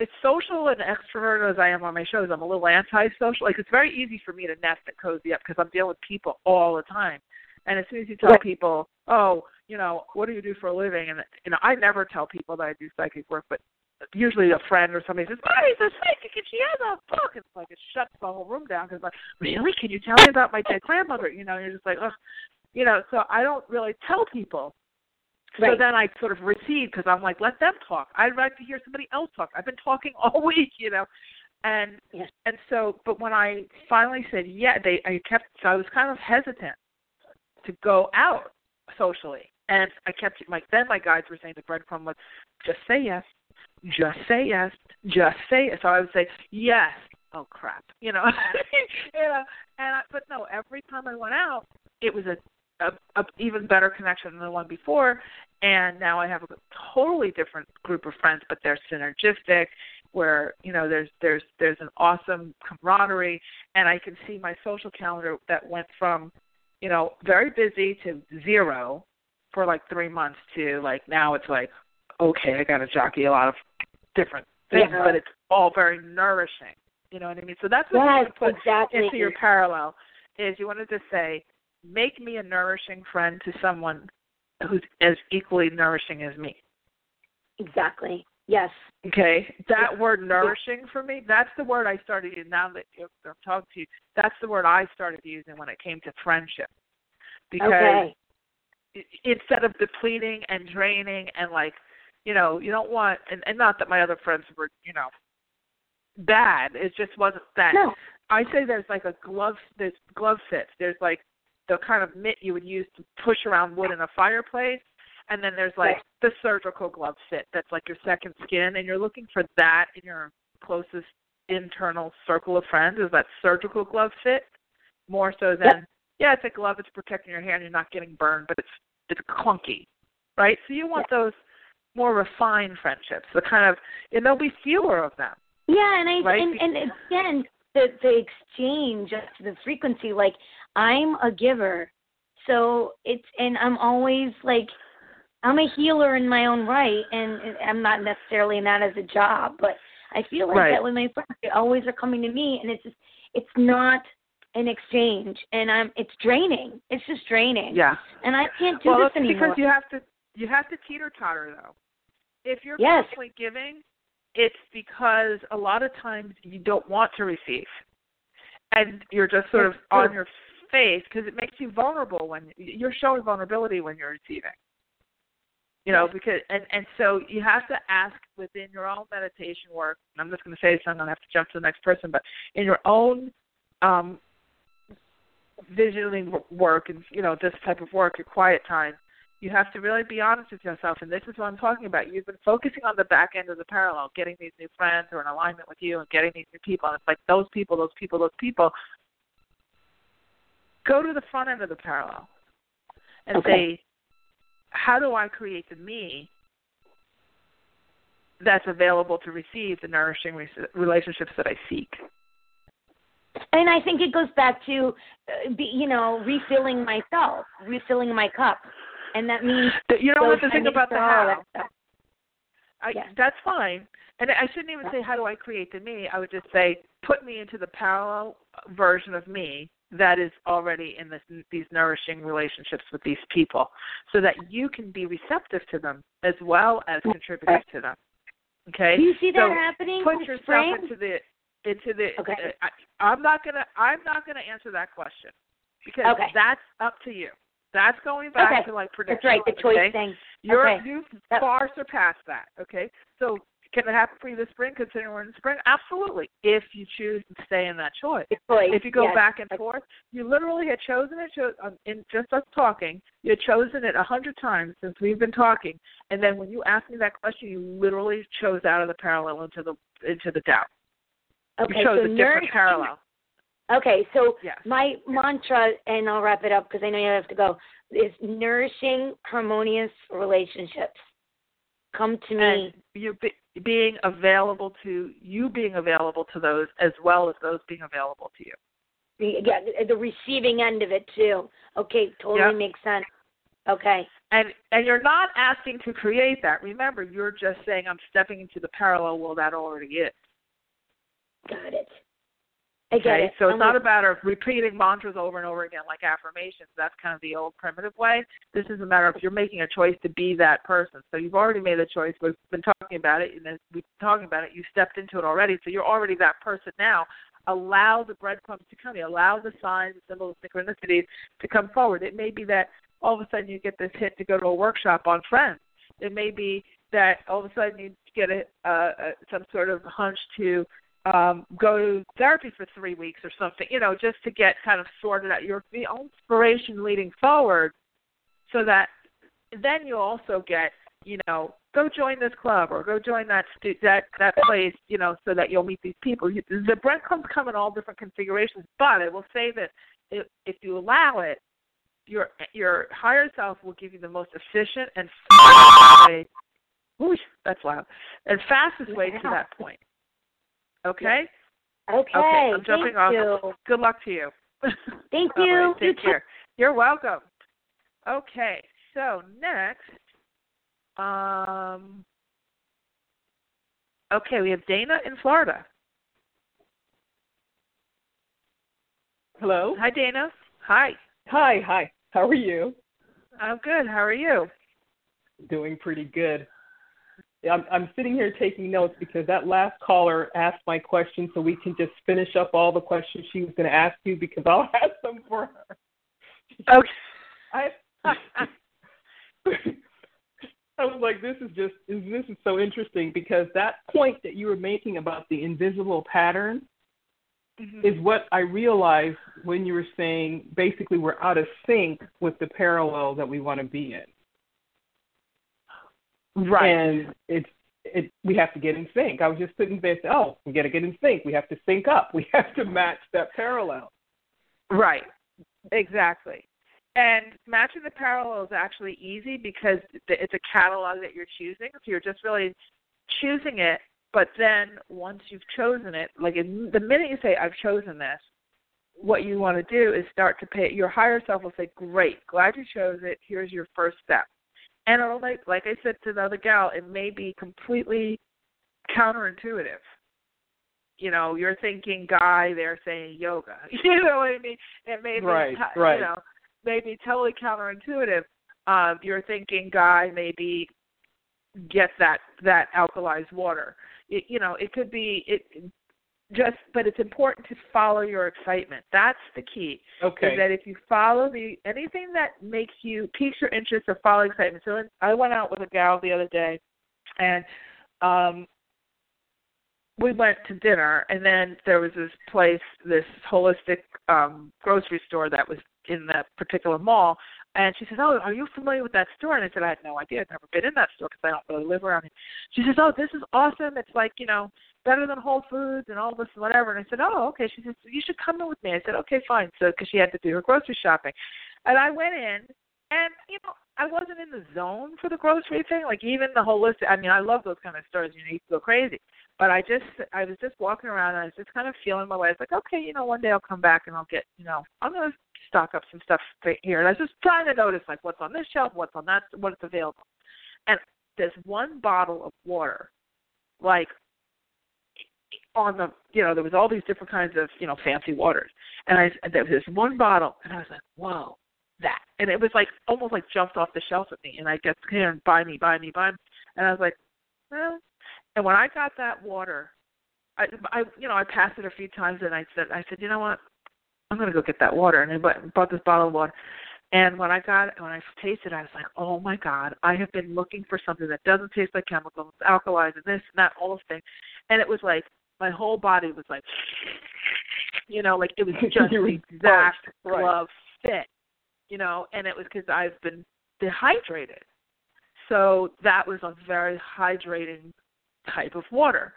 as social and extroverted as I am on my shows, I'm a little anti-social. Like, it's very easy for me to nest and cozy up because I'm dealing with people all the time. And as soon as you tell people, oh, you know, what do you do for a living? And, you know, I never tell people that I do psychic work, but usually a friend or somebody says, "Oh, he's a psychic, and she has a book." And it's like it shuts the whole room down because like, really? Can you tell me about my dead grandmother? You know, you're just like, oh, you know. So I don't really tell people Right. So then I sort of recede because I'm like, let them talk. I'd like to hear somebody else talk. I've been talking all week, you know, and yes. and so, but when I finally said yeah, they I kept. So I was kind of hesitant to go out socially, and I kept like then my guides were saying the breadcrumb was just say yes, just say yes, just say yes. So I would say yes. Oh crap, you know, you know, and I, but no, every time I went out, it was a a, a even better connection than the one before. And now I have a totally different group of friends but they're synergistic where you know there's there's there's an awesome camaraderie. And I can see my social calendar that went from you know very busy to zero for like 3 months to like now it's like okay I got to jockey a lot of different things yeah. but it's all very nourishing you know what I mean so that's what yes, you put exactly. into your parallel is you wanted to say make me a nourishing friend to someone who's as equally nourishing as me. Exactly. Yes. Okay. That word nourishing for me, that's the word I started using now that I'm talking to you. That's the word I started using when it came to friendship. Because okay. Instead of depleting and draining and like, you know, you don't want and, and not that my other friends were, you know, bad. It just wasn't that. No. I say there's like a glove there's glove fits. There's like the kind of mitt you would use to push around wood in a fireplace. And then there's like the surgical glove fit that's like your second skin, and you're looking for that in your closest internal circle of friends. Is that surgical glove fit more so than yep. yeah, it's a glove, it's protecting your hand, you're not getting burned, but it's it's clunky, right? So you want yep. those more refined friendships, the kind of and there'll be fewer of them. Yeah, and I right? and, and again the the exchange, of the frequency, like I'm a giver. So it's and I'm always like I'm a healer in my own right and I'm not necessarily in that as a job, but I feel like right. that with my friends they always are coming to me and it's just it's not an exchange and I'm it's draining. It's just draining. Yeah. And I can't do well, this it's anymore. Because you have to you have to teeter totter though. If you're yes. constantly giving, it's because a lot of times you don't want to receive. And you're just sort of on your face because it makes you vulnerable when you're showing vulnerability when you're receiving. You know, because and and so you have to ask within your own meditation work. And I'm just going to say this. I'm going to have to jump to the next person, but in your own um, visioning work and you know this type of work, your quiet time, you have to really be honest with yourself. And this is what I'm talking about. You've been focusing on the back end of the parallel, getting these new friends who are in alignment with you, and getting these new people. And it's like those people, those people, those people go to the front end of the parallel and okay. say, how do I create the me that's available to receive the nourishing re- relationships that I seek. And I think it goes back to, uh, be, you know, refilling myself, refilling my cup, and that means you don't have to think about the how. That I, yeah. That's fine. And I shouldn't even say how do I create the me. I would just say put me into the parallel version of me that is already in this, these nourishing relationships with these people, so that you can be receptive to them as well as contributing to them. Okay. Do you see that so happening? Put yourself spring? into the into the. Okay. Uh, I, I'm not gonna. I'm not gonna answer that question because Okay. that's up to you. That's going back Okay. to like prediction. That's right, the choice okay? thing. You're Okay. you've Yep. far surpassed that. Okay, so can it happen for you this spring? Considering we're in the spring, absolutely. If you choose to stay in that choice. Choice. If you go yes. back and forth, you literally had chosen it. Cho- um, in just us talking, you had chosen it a hundred times since we've been talking, and then when you asked me that question, you literally chose out of the parallel into the into the doubt. Okay, so a different nourishing- parallel. Okay, so Yes. my mantra, and I'll wrap it up because I know you have to go, is nourishing harmonious relationships. Come to me. and you be, being available to you being available to those as well as those being available to you. Yeah, the- the receiving end of it too. Okay, totally Yep. makes sense. Okay. And and you're not asking to create that. Remember, you're just saying I'm stepping into the parallel world that already is. Got it. I Okay, it. so it's I'm not a matter of repeating mantras over and over again like affirmations. That's kind of the old primitive way. This is a matter of you're making a choice to be that person. So you've already made the choice. We've been talking about it, and as we've been talking about it, you stepped into it already. So you're already that person now. Allow the breadcrumbs to come. You allow the signs, the symbols, synchronicities to come forward. It may be that all of a sudden you get this hit to go to a workshop on friends. It may be that all of a sudden you get a, uh, uh, some sort of hunch to um, go to therapy for three weeks or something, you know, just to get kind of sorted out your the inspiration leading forward, so that then you'll also get, you know, go join this club or go join that stu- that that place, you know, so that you'll meet these people. The breadcrumbs come in all different configurations, but I will say that if, if you allow it, your your higher self will give you the most efficient and fastest way. Whoosh, that's loud. And fastest way to that point. Okay. Okay. Okay, I'm jumping thank off. You. Good luck to you. Thank you. right, You take too. care. You're welcome. Okay, so next, um, okay, we have Dana in Florida. Hello. Hi, Dana. Hi. Hi, hi. How are you? I'm good. How are you? Doing pretty good. I'm I'm sitting here taking notes because that last caller asked my question, so we can just finish up all the questions she was going to ask you because I'll have them for her. Okay. I I was like, this is just this is so interesting because that point that you were making about the invisible pattern Mhm. is what I realized when you were saying basically we're out of sync with the parallel that we want to be in. Right. And it's it we have to get in sync. I was just sitting there saying, Oh, we gotta get in sync. We have to sync up. We have to match that parallel. Right. Exactly. And matching the parallel is actually easy because it's a catalog that you're choosing. So you're just really choosing it. But then once you've chosen it, like in, the minute you say, I've chosen this, what you want to do is start to pay. Your higher self will say, Great, glad you chose it. Here's your first step. And it'll like, like I said to the other gal, it may be completely counterintuitive you know, you're thinking guy, they're saying yoga. You know what I mean? It may be, Right, t- right. you know, maybe totally counterintuitive. Um, you're thinking guy, maybe get that that alkalized water. It, you know, it could be it just, but it's important to follow your excitement. That's the key. Okay. Is that if you follow the anything that makes you piques your interest or follow excitement. So I went out with a gal the other day, and um we went to dinner and then there was this place this holistic um grocery store that was in that particular mall and she says oh are you familiar with that store? And i said i had no idea. I'd never been in that store because i don't really live around here. She says oh this is awesome. It's like you know better than whole foods and all this and whatever. And i said oh okay. She says you should come in with me. I said okay fine. So because she had to do her grocery shopping. And i went in And you know, I wasn't in the zone for the grocery thing. Like even the holistic. I mean, I love those kind of stores. You know, you go crazy. But I just, I was just walking around and I was just kind of feeling my way. I was like, okay, you know, one day I'll come back and I'll get, you know, I'm gonna stock up some stuff here. And I was just trying to notice like what's on this shelf, what's on that, what's available. And there's one bottle of water, like on the, you know, there was all these different kinds of, you know, fancy waters. And I, there was this one bottle, and I was like, whoa, that. And it was like almost like jumped off the shelf at me. And I kept hearing, buy me, buy me, buy me. And I was like, well. And when I got that water, I, I, you know, I passed it a few times, and I said, I said, you know what, I'm gonna go get that water. And I bought, bought this bottle of water. And when I got when I tasted it, I was like, oh my God, I have been looking for something that doesn't taste like chemicals, alkalis, and this and that, all those things. And it was like my whole body was like, you know, like it was just the exact right. glove fit you know, and it was because I've been dehydrated. So that was a very hydrating type of water.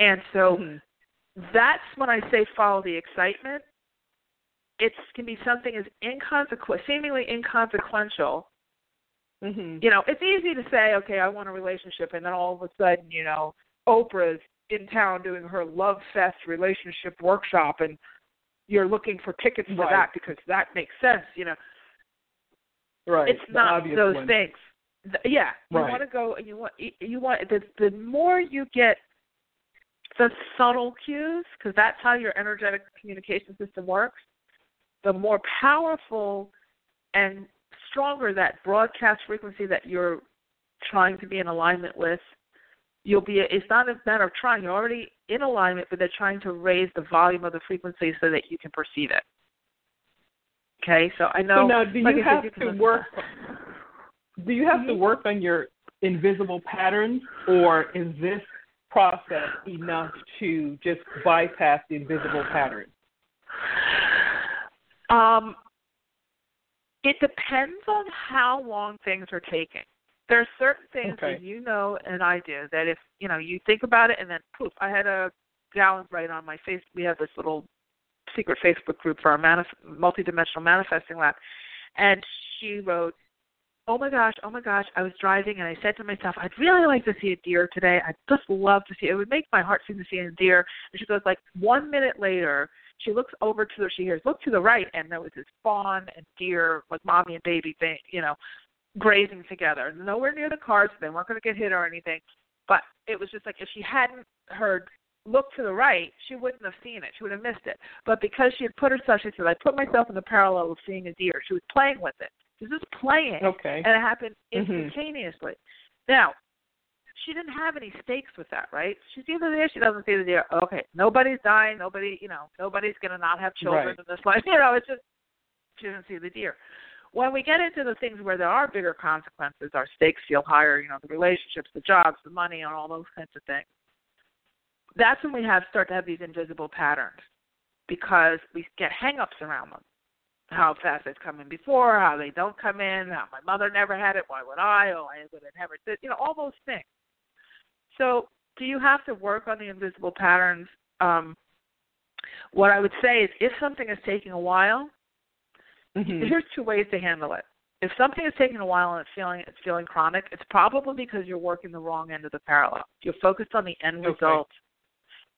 And so mm-hmm. that's when I say follow the excitement. It can be something as inconsequential, seemingly inconsequential. Mm-hmm. You know, it's easy to say, okay, I want a relationship, and then all of a sudden, you know, Oprah's in town doing her Love Fest relationship workshop, and you're looking for tickets for right. that because that makes sense, you know. Right. It's not those one. things. Yeah, you right. want to go. You want you want the the more you get the subtle cues, because that's how your energetic communication system works. The more powerful and stronger that broadcast frequency that you're trying to be in alignment with, you'll be. It's not a matter of trying. You're already in alignment, but they're trying to raise the volume of the frequency so that you can perceive it. Okay, so I know. So now, do you like have said, to work? Do you have mm-hmm. to work on your invisible patterns, or is this process enough to just bypass the invisible patterns? Um, it depends on how long things are taking. There are certain things okay. that you know and I do that if you know you think about it and then poof, I had a gal right on my face. We have this little secret Facebook group for our manif- multidimensional manifesting lab, and she wrote, "Oh my gosh, oh my gosh! I was driving and I said to myself, I'd really like to see a deer today. I'd just love to see. It. it would make my heart sing to see a deer." And she goes, like one minute later, she looks over to the she hears look to the right, and there was this fawn and deer, like mommy and baby thing, you know, grazing together. Nowhere near the cars. So they weren't going to get hit or anything. But it was just like if she hadn't heard looked to the right, she wouldn't have seen it. She would have missed it. But because she had put herself, she said, I put myself in the parallel of seeing a deer. She was playing with it. She was just playing. Okay. And it happened Mm-hmm. instantaneously. Mm-hmm. Now, she didn't have any stakes with that, right? She's either there, she doesn't see the deer. Okay, nobody's dying. Nobody, you know, nobody's going to not have children right. in this life. You know, it's just she didn't see the deer. When we get into the things where there are bigger consequences, our stakes feel higher. You know, the relationships, the jobs, the money, and all those kinds of things that's when we have start to have these invisible patterns because we get hang-ups around them. How fast it's come in before, how they don't come in, how my mother never had it, why would I? Oh, I would have never did. You know, all those things. So, do you have to work on the invisible patterns? Um, what I would say is, if something is taking a while, mm-hmm. here's two ways to handle it. If something is taking a while and it's feeling it's feeling chronic, it's probably because you're working the wrong end of the parallel. You're focused on the end okay. result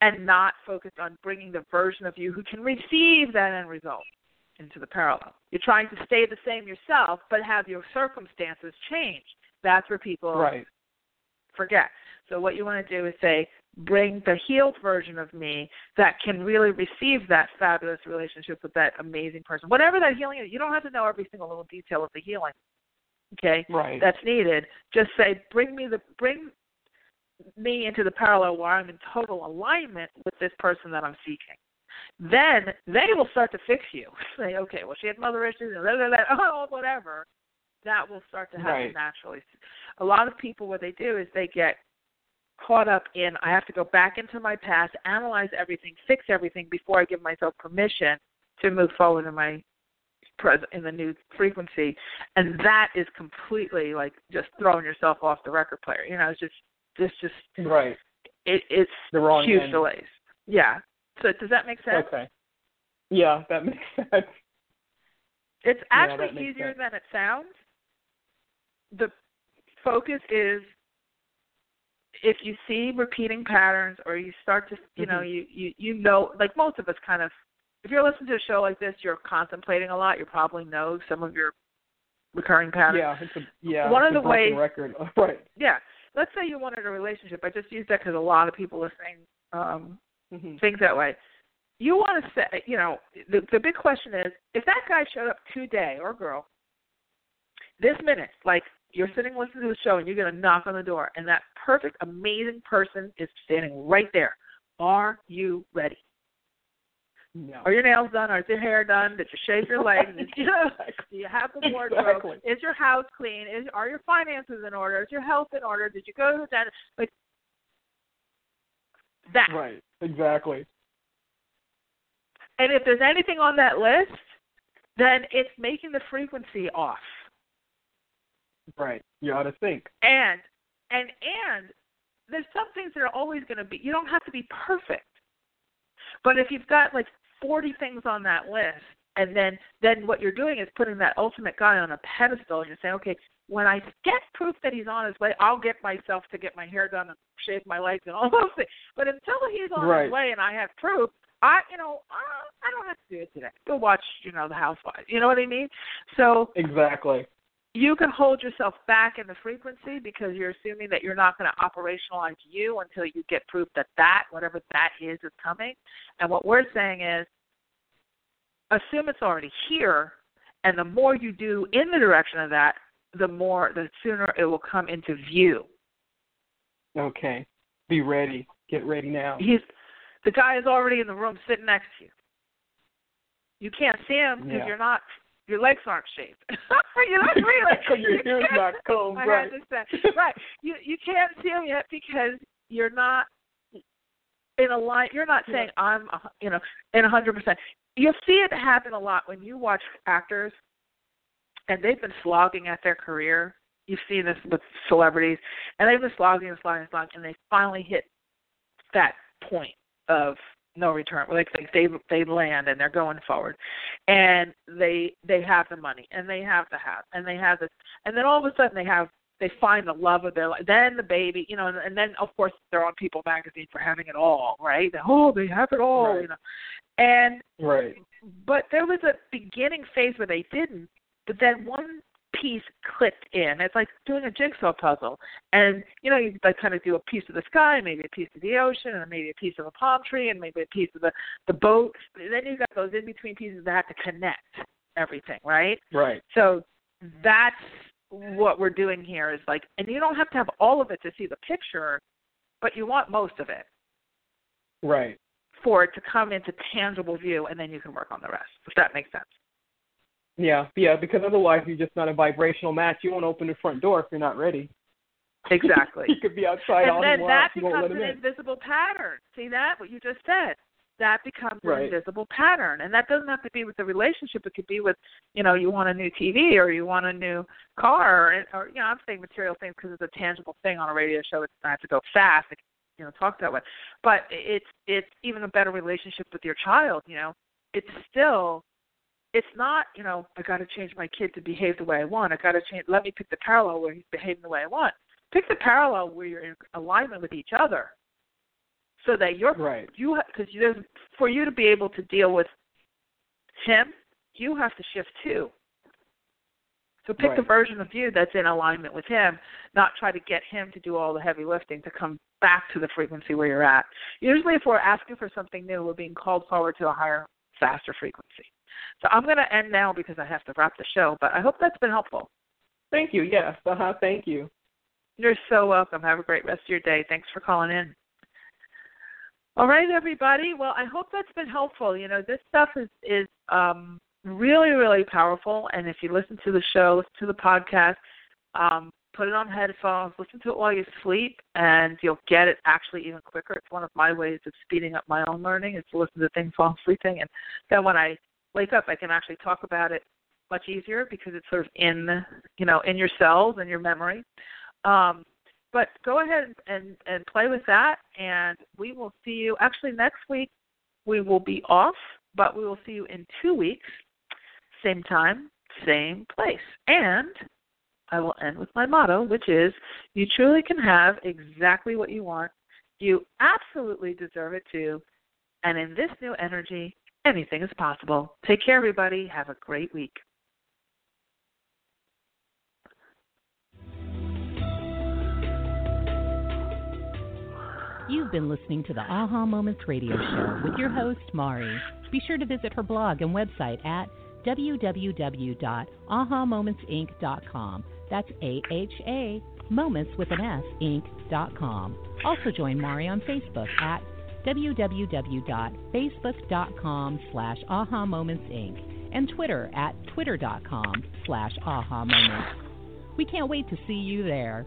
and not focused on bringing the version of you who can receive that end result into the parallel. You're trying to stay the same yourself, but have your circumstances change. That's where people right. forget. So what you want to do is say, bring the healed version of me that can really receive that fabulous relationship with that amazing person. Whatever that healing is, you don't have to know every single little detail of the healing. Okay? Right. That's needed. Just say, bring me the bring me into the parallel where I'm in total alignment with this person that I'm seeking. Then they will start to fix you. Say, okay, well, she had mother issues, and blah, blah, blah, oh, whatever. That will start to happen right. naturally. A lot of people, what they do is they get caught up in, I have to go back into my past, analyze everything, fix everything before I give myself permission to move forward in my present in the new frequency and that is completely like just throwing yourself off the record player you know it's just this just right. It, it's the wrong huge end. delays. Yeah. So does that make sense? Okay. Yeah, that makes sense. It's actually yeah, easier sense. than it sounds. the focus is if you see repeating patterns or you start to you know Mhm. you you you know like most of us kind of if you're listening to a show like this you're contemplating a lot you probably know some of your recurring patterns Yeah, it's a yeah. One of the ways- record. right. yeah let's say you wanted a relationship i just use that because a lot of people listening um hmm think that way. You want to say you know the the big question is if that guy showed up today or girl this minute like you're sitting listening to the show and you're going to knock on the door and that perfect amazing person is standing right there. Are you ready No. are your nails done are your hair done did you shave your legs Did you know do you have the wardrobe Exactly. is your house clean is are your finances in order is your health in order did you go to the dentist like that Right. Exactly. And if there's anything on that list, then it's making the frequency off. Right. You ought to think. And and and there's some things that are always going to be. You don't have to be perfect. But if you've got like 40 things on that list, and then then what you're doing is putting that ultimate guy on a pedestal, and you're saying, okay, when I get proof that he's on his way, I'll get myself to get my hair done and shave my legs and all those things. But until he's on Right. his way and I have proof, I, you know, I, I don't have to do it today. Go watch, you know, The Housewives. You know what I mean? So Exactly. you can hold yourself back in the frequency because you're assuming that you're not going to operationalize you until you get proof that that, whatever that is, is coming. And what we're saying is assume it's already here, and the more you do in the direction of that, the more, the sooner it will come into view. Okay. Be ready. Get ready now. He's the guy is already in the room sitting next to you. You can't see him because Yeah. you're not, your legs aren't shaved. you're not really. Because your you hair's can't- combed, I right? right. You you can't see him yet because you're not in a line. You're not saying I'm you know in a hundred percent. You'll see it happen a lot when you watch actors, and they've been slogging at their career. You've seen this with celebrities, and they've been slogging and slogging and slogging, and they finally hit that point of no return. Like they they they land and they're going forward, and they they have the money and they have the house and they have this, and then all of a sudden they have they find the love of their life. Then the baby, you know, and, and then of course they're on People Magazine for having it all, right? Oh, they have it all, Right. you know, and Right. but there was a beginning phase where they didn't, but then one piece clicked in. It's like doing a jigsaw puzzle, and you know you like kind of do a piece of the sky, maybe a piece of the ocean, and maybe a piece of a palm tree, and maybe a piece of the the boat. And then you got those in between pieces that have to connect everything, right? Right. So that's what we're doing here is like, and you don't have to have all of it to see the picture, but you want most of it Right. for it to come into tangible view, and then you can work on the rest. If that makes sense. Yeah. Yeah. Because otherwise, you're just not a vibrational match. You won't open the front door if you're not ready. Exactly. you could be outside all and then the while. that becomes an in. invisible pattern. See that? What you just said. That becomes an invisible pattern. And that doesn't have to be with the relationship. It could be with, you know, you want a new TV or you want a new car or, or you know, I'm saying material things because it's a tangible thing on a radio show. It's not to go fast, like, you know, talk that way. But it's it's even a better relationship with your child, you know. It's still it's not, you know, I got to change my kid to behave the way I want. I got to change. Let me pick the parallel where he's behaving the way I want. Pick the parallel where you're in alignment with each other, so that you're Right. you because there's for you to be able to deal with him, you have to shift too. So pick the version of you that's in alignment with him, not try to get him to do all the heavy lifting to come back to the frequency where you're at. Usually, if we're asking for something new, we're being called forward to a higher, faster frequency. So I'm going to end now because I have to wrap the show, but I hope that's been helpful. Thank you. Yes. Uh huh. Thank you. You're so welcome. Have a great rest of your day. Thanks for calling in. All right, everybody. Well, I hope that's been helpful. You know, this stuff is is um, really, really powerful. And if you listen to the show, listen to the podcast, um, put it on headphones, listen to it while you sleep, and you'll get it actually even quicker. It's one of my ways of speeding up my own learning is to listen to things while I'm sleeping, and then when I wake up, I can actually talk about it much easier because it's sort of in, you know, in your cells and your memory. Um, but go ahead and, and play with that, and we will see you. Actually, next week we will be off, but we will see you in two weeks, same time, same place. And I will end with my motto, which is you truly can have exactly what you want. You absolutely deserve it too. And in this new energy, anything is possible. Take care, everybody. Have a great week. You've been listening to the Aha Moments radio show with your host, Mari. Be sure to visit her blog and website at www.ahamomentsinc.com. That's A H A moments with an S inc.com. Also join Mari on Facebook at www.facebook.com slash aha moments inc and Twitter at twitter.com slash aha moments. We can't wait to see you there.